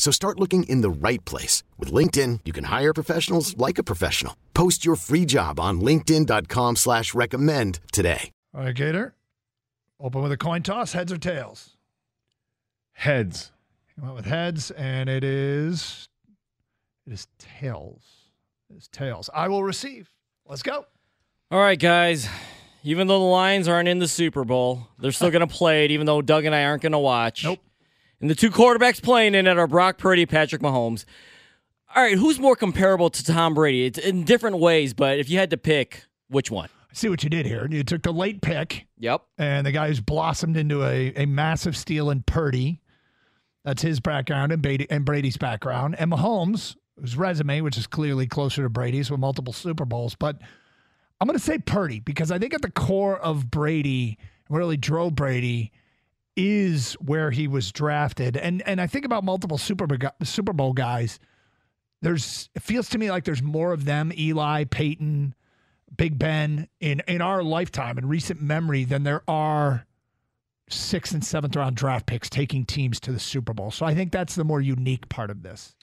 So start looking in the right place. With LinkedIn, you can hire professionals like a professional. Post your free job on linkedin.com slash recommend today. All right, Gator. Open with a coin toss, heads or tails? Heads. You went with heads, and it is it is tails. It is tails. I will receive. Let's go. All right, guys. Even though the Lions aren't in the Super Bowl, they're still going to play it, even though Doug and I aren't going to watch. Nope. And the two quarterbacks playing in it are Brock Purdy, Patrick Mahomes. All right, who's more comparable to Tom Brady? It's in different ways, but if you had to pick, which one? I see what you did here. You took the late pick, Yep. and the guy who's blossomed into a, a massive steal in Purdy. That's his background and, Brady, and Brady's background. And Mahomes, whose resume, which is clearly closer to Brady's with multiple Super Bowls. But I'm going to say Purdy because I think at the core of Brady, what really drove Brady is where he was drafted. And and I think about multiple Super Bowl, Super Bowl guys. There's it feels to me like there's more of them, Eli, Peyton, Big Ben in in our lifetime in recent memory than there are sixth and seventh round draft picks taking teams to the Super Bowl. So I think that's the more unique part of this.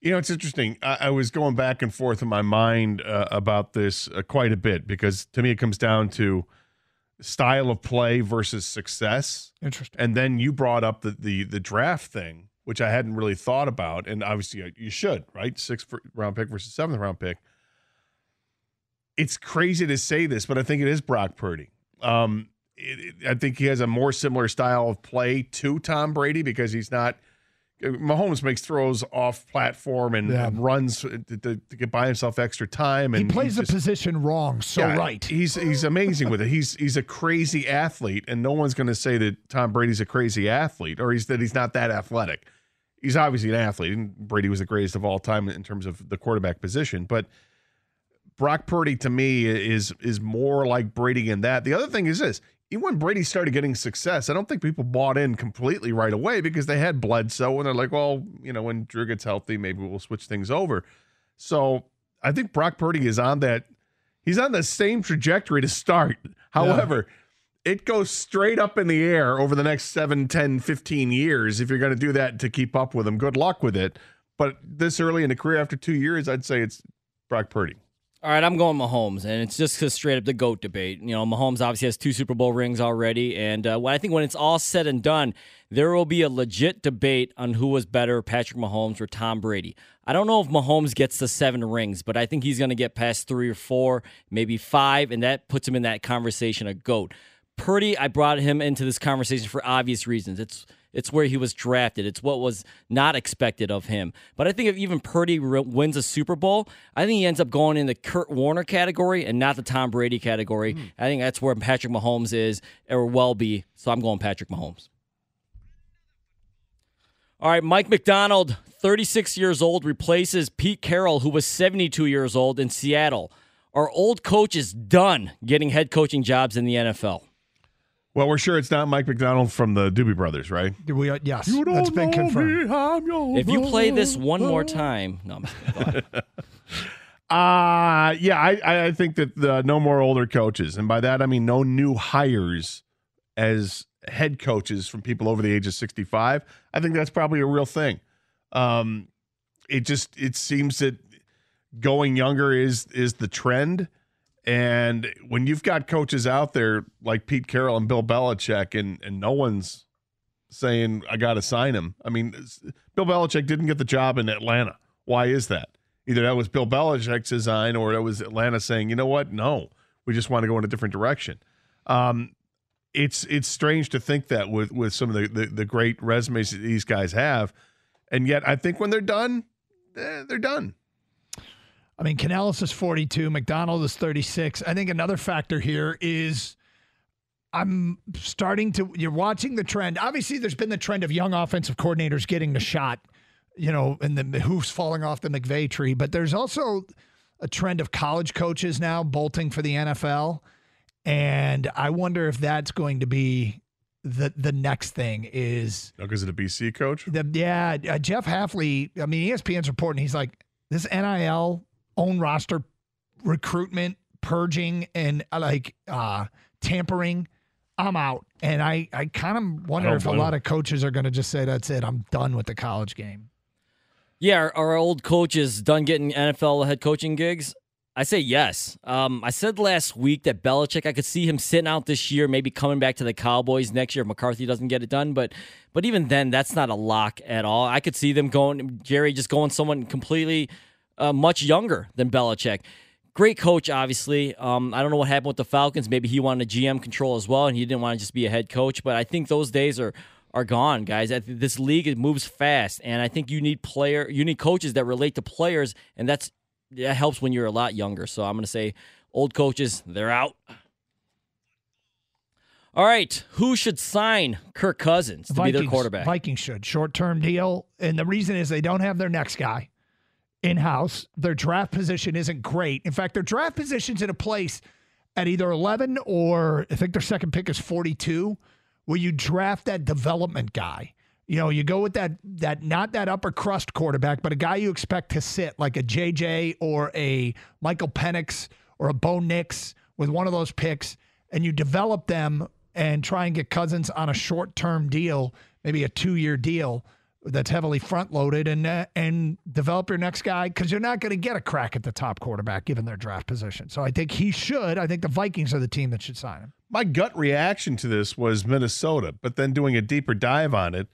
You know, it's interesting. I, I was going back and forth in my mind uh, about this uh, quite a bit because to me it comes down to style of play versus success. Interesting. And then you brought up the the, the draft thing, which I hadn't really thought about, and obviously uh, you should, right? Sixth round pick versus seventh round pick. It's crazy to say this, but I think it is Brock Purdy. Um, it, it- I think he has a more similar style of play to Tom Brady because he's not. Mahomes makes throws off platform and, Yeah. and runs to, to, get by himself extra time. And He plays the just- position wrong so yeah, right. He's he's amazing with it. He's he's a crazy athlete, and no one's going to say that Tom Brady's a crazy athlete or he's that he's not that athletic. He's obviously an athlete, and Brady was the greatest of all time in terms of the quarterback position. But Brock Purdy to me is is more like Brady in that. The other thing is this: even when Brady started getting success, I don't think people bought in completely right away because they had Bledsoe, and they're like, well, you know, when Drew gets healthy, maybe we'll switch things over. So I think Brock Purdy is on that. He's on the same trajectory to start. However, it goes straight up in the air over the next 7, 10, 15 years if you're going to do that to keep up with him. Good luck with it. But this early in the career, after two years, I'd say it's Brock Purdy. All right, I'm going Mahomes, and it's just straight up the GOAT debate. You know, Mahomes obviously has two Super Bowl rings already, and uh, I think when it's all said and done, there will be a legit debate on who was better, Patrick Mahomes or Tom Brady. I don't know if Mahomes gets the seven rings, but I think he's going to get past three or four, maybe five, and that puts him in that conversation of GOAT. Purdy, I brought him into this conversation for obvious reasons. It's it's where he was drafted. It's what was not expected of him. But I think if even Purdy re- wins a Super Bowl, I think he ends up going in the Kurt Warner category and not the Tom Brady category. Hmm. I think that's where Patrick Mahomes is or will be. So I'm going Patrick Mahomes. All right, Mike Macdonald, 36 years old, replaces Pete Carroll, who was 72 years old in Seattle. Are old coaches done getting head coaching jobs in the NFL? Well, we're sure it's not Mike McDonald from the Doobie Brothers, right? Do we, uh, yes, that's been confirmed. If you play this one more time, no, I'm just kidding. Go ahead. Uh yeah, I I think that the no more older coaches, and by that I mean no new hires as head coaches from people over the age of sixty five. I think that's probably a real thing. Um, it just it seems that going younger is is the trend, and when you've got coaches out there like Pete Carroll and Bill Belichick, and and no one's saying I got to sign him. I mean, Bill Belichick didn't get the job in Atlanta. Why is that? Either that was Bill Belichick's design or it was Atlanta saying, you know what? No, we just want to go in a different direction. Um, it's it's strange to think that with with some of the, the, the great resumes that these guys have, and yet I think when they're done, eh, they're done. I mean, Canales is 42, Macdonald is 36. I think another factor here is I'm starting to, you're watching the trend. Obviously, there's been the trend of young offensive coordinators getting the shot, you know, and the hoofs falling off the McVay tree. But there's also a trend of college coaches now bolting for the NFL. And I wonder if that's going to be the the next thing is because of the BC coach. The, yeah, uh, Jeff Hafley. I mean, ESPN's reporting. He's like this NIL own roster recruitment, purging, and uh, like uh, tampering. I'm out, and I I kind of wonder if a lot of coaches are going to just say that's it. I'm done with the college game. Yeah, our, our old coaches done getting NFL head coaching gigs. I say yes. Um, I said last week that Belichick, I could see him sitting out this year, maybe coming back to the Cowboys next year if McCarthy doesn't get it done. But but even then, that's not a lock at all. I could see them going, Jerry, just going someone completely uh, much younger than Belichick. Great coach, obviously. Um, I don't know what happened with the Falcons. Maybe he wanted a GM control as well, and he didn't want to just be a head coach. But I think those days are are gone, guys. This league it moves fast, and I think you need player, you need coaches that relate to players, and that's that helps when you're a lot younger. So I'm going to say old coaches, they're out. All right, who should sign Kirk Cousins to Vikings, be their quarterback? Vikings should short term deal, and the reason is they don't have their next guy in house. Their draft position isn't great. In fact, their draft position's in a place at either 11 or I think their second pick is 42, where you draft that development guy. You know, you go with that that not that upper crust quarterback, but a guy you expect to sit like a JJ or a Michael Penix or a Bo Nix with one of those picks, and you develop them and try and get Cousins on a short term deal, maybe a two year deal that's heavily front loaded and uh, and develop your next guy because you're not going to get a crack at the top quarterback given their draft position. So I think he should. I think the Vikings are the team that should sign him. My gut reaction to this was Minnesota, but then doing a deeper dive on it,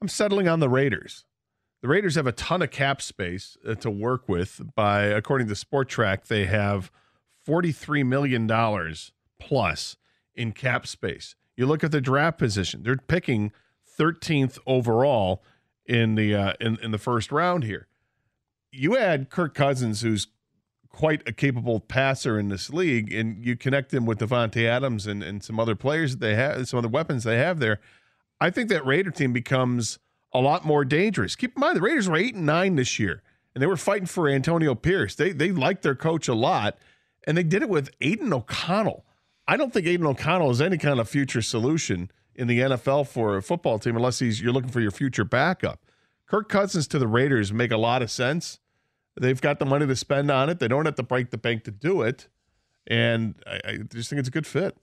I'm settling on the Raiders. The Raiders have a ton of cap space uh, to work with. By according to Spotrac, they have 43 million dollars plus in cap space. You look at the draft position; they're picking 13th overall in the uh, in in the first round here. You add Kirk Cousins, who's quite a capable passer in this league, and you connect him with Davante Adams and, and some other players that they have, some other weapons they have there. I think that Raider team becomes a lot more dangerous. Keep in mind the Raiders were eight and nine this year, and they were fighting for Antonio Pierce. They they liked their coach a lot, and they did it with Aidan O'Connell. I don't think Aidan O'Connell is any kind of future solution in the NFL for a football team unless he's you're looking for your future backup. Kirk Cousins to the Raiders make a lot of sense. They've got the money to spend on it. They don't have to break the bank to do it, and I, I just think it's a good fit.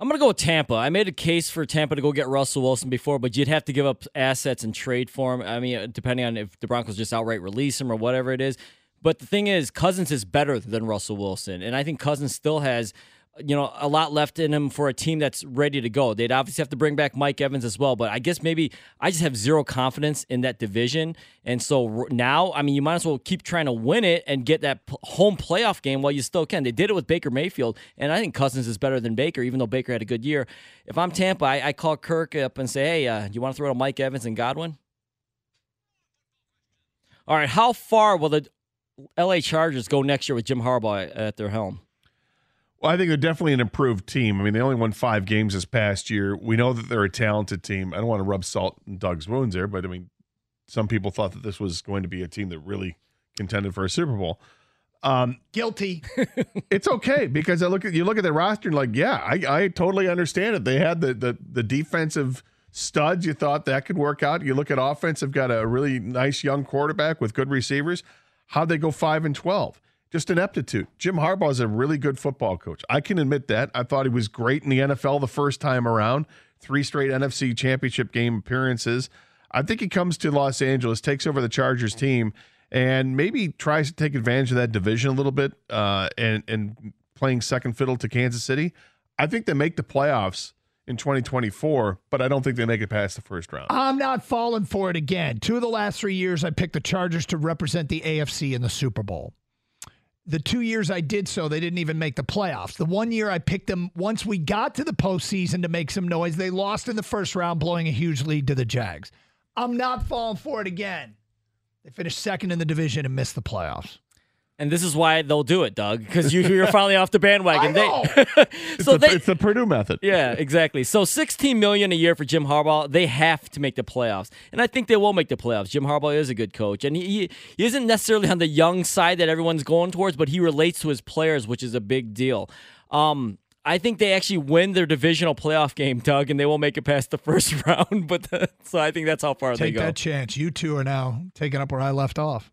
I'm going to go with Tampa. I made a case for Tampa to go get Russell Wilson before, but you'd have to give up assets and trade for him. I mean, depending on if the Broncos just outright release him or whatever it is. But the thing is, Cousins is better than Russell Wilson, and I think Cousins still has you know, a lot left in him for a team that's ready to go. They'd obviously have to bring back Mike Evans as well, but I guess maybe I just have zero confidence in that division. And so now, I mean, you might as well keep trying to win it and get that home playoff game while you still can. They did it with Baker Mayfield, and I think Cousins is better than Baker, even though Baker had a good year. If I'm Tampa, I, I call Kirk up and say, hey, uh, you want to throw to Mike Evans and Godwin? All right, how far will the LA Chargers go next year with Jim Harbaugh at their helm? Well, I think they're definitely an improved team. I mean, they only won five games this past year. We know that they're a talented team. I don't want to rub salt in Doug's wounds there, but I mean, some people thought that this was going to be a team that really contended for a Super Bowl. Um, Guilty. it's okay because I look at you look at the roster and like, yeah, I, I totally understand it. They had the the the defensive studs. You thought that could work out. You look at offense; they've got a really nice young quarterback with good receivers. How'd they go five and twelve? Just ineptitude. Jim Harbaugh is a really good football coach. I can admit that. I thought he was great in the NFL the first time around. Three straight NFC championship game appearances. I think he comes to Los Angeles, takes over the Chargers team, and maybe tries to take advantage of that division a little bit uh, and, and playing second fiddle to Kansas City. I think they make the playoffs in 2024, but I don't think they make it past the first round. I'm not falling for it again. Two of the last three years, I picked the Chargers to represent the AFC in the Super Bowl. The two years I did so, they didn't even make the playoffs. The one year I picked them once we got to the postseason to make some noise, they lost in the first round, blowing a huge lead to the Jags. I'm not falling for it again. They finished second in the division and missed the playoffs. And this is why they'll do it, Doug, because you, you're finally off the bandwagon. I They, It's, so the, they, it's the Purdue method. yeah, exactly. So 16 million a year for Jim Harbaugh. They have to make the playoffs, and I think they will make the playoffs. Jim Harbaugh is a good coach, and he, he, he isn't necessarily on the young side that everyone's going towards, but he relates to his players, which is a big deal. Um, I think they actually win their divisional playoff game, Doug, and they will make it past the first round. But the, so I think that's how far they go. Take go. that chance. You two are now taking up where I left off.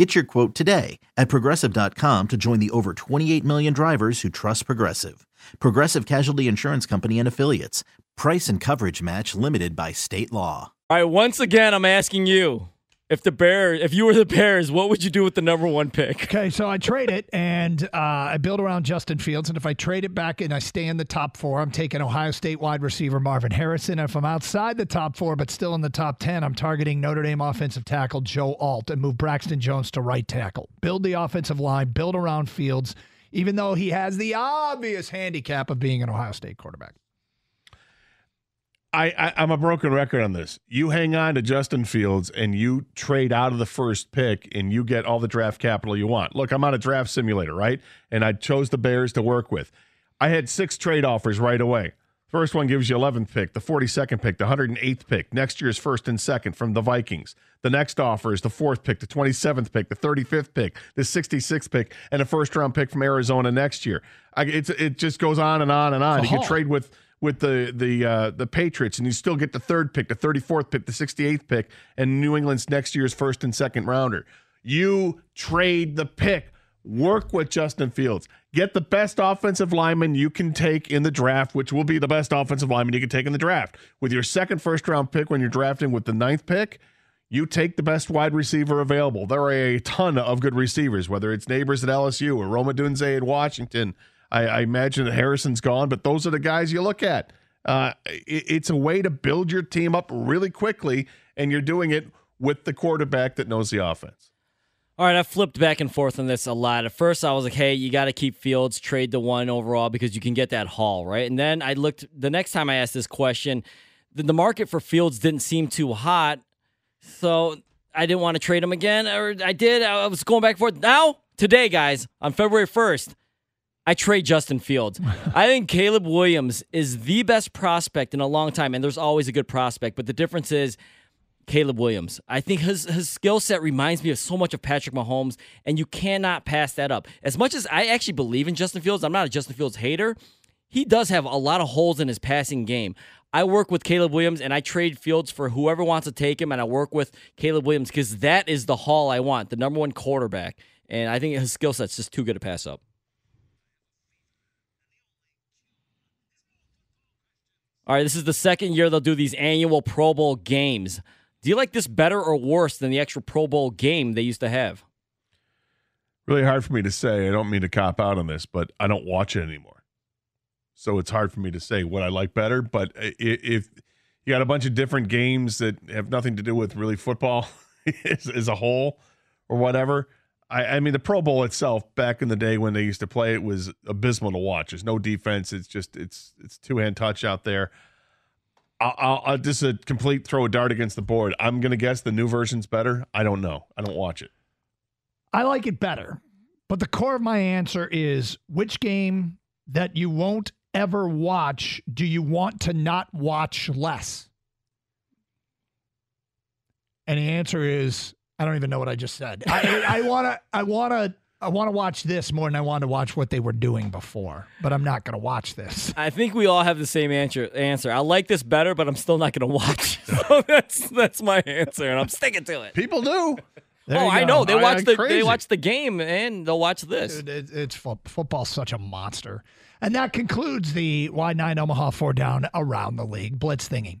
Get your quote today at progressive.com to join the over 28 million drivers who trust Progressive. Progressive Casualty Insurance Company and Affiliates. Price and coverage match limited by state law. All right, once again, I'm asking you if the Bears, if you were the Bears, what would you do with the number one pick? Okay, so I trade it and uh, I build around Justin Fields. And if I trade it back and I stay in the top four, I'm taking Ohio State wide receiver Marvin Harrison. And if I'm outside the top four but still in the top 10, I'm targeting Notre Dame offensive tackle Joe Alt and move Braxton Jones to right tackle. Build the offensive line, build around Fields, even though he has the obvious handicap of being an Ohio State quarterback. I, I I'm a broken record on this. You hang on to Justin Fields and you trade out of the first pick and you get all the draft capital you want. Look, I'm on a draft simulator, right? And I chose the Bears to work with. I had six trade offers right away. First one gives you 11th pick, the 42nd pick, the 108th pick, next year's first and second from the Vikings. The next offer is the fourth pick, the 27th pick, the 35th pick, the 66th pick, and a first round pick from Arizona next year. I, it's, it just goes on and on and on. You haul. trade with with the the uh, the Patriots, and you still get the third pick, the 34th pick, the 68th pick, and New England's next year's first and second rounder. You trade the pick. Work with Justin Fields. Get the best offensive lineman you can take in the draft, which will be the best offensive lineman you can take in the draft. With your second first round pick, when you're drafting with the ninth pick, you take the best wide receiver available. There are a ton of good receivers, whether it's Nabers at LSU or Rome Odunze at Washington. I, I imagine that Harrison's gone, but those are the guys you look at. Uh, it- it's a way to build your team up really quickly, and you're doing it with the quarterback that knows the offense. All right, I flipped back and forth on this a lot. At first, I was like, hey, you got to keep Fields, trade the one overall because you can get that haul, right? And then I looked, the next time I asked this question, the, market for Fields didn't seem too hot. So I didn't want to trade him again, or I did. I was going back and forth. Now, today, guys, on February 1st, I trade Justin Fields. I think Caleb Williams is the best prospect in a long time, and there's always a good prospect. But the difference is Caleb Williams. I think his his skill set reminds me of so much of Patrick Mahomes, and you cannot pass that up. As much as I actually believe in Justin Fields, I'm not a Justin Fields hater. He does have a lot of holes in his passing game. I work with Caleb Williams and I trade Fields for whoever wants to take him, and I work with Caleb Williams because that is the haul I want, the number one quarterback. And I think his skill set's just too good to pass up. All right, this is the second year they'll do these annual Pro Bowl games. Do you like this better or worse than the extra Pro Bowl game they used to have? Really hard for me to say. I don't mean to cop out on this, but I don't watch it anymore. So it's hard for me to say what I like better. But if you got a bunch of different games that have nothing to do with really football as, as a whole or whatever, I, I, mean the Pro Bowl itself back in the day when they used to play it was abysmal to watch. There's no defense. It's just it's it's two hand touch out there. I'll, I'll, I'll, just a complete throw a dart against the board. I'm gonna guess the new version's better. I don't know. I don't watch it. I like it better, but the core of my answer is which game that you won't ever watch do you want to not watch less? And the answer is I don't even know what I just said. I, I want to. I want to. I want to watch this more than I want to watch what they were doing before, but I'm not going to watch this. I think we all have the same answer. Answer. I like this better, but I'm still not going to watch. so that's that's my answer, and I'm sticking to it. People do. There oh, I know. They watch I, the crazy. they watch the game and they'll watch this. Dude, it, it's football's such a monster. And that concludes the Y9 Omaha four down around the league blitz thingy.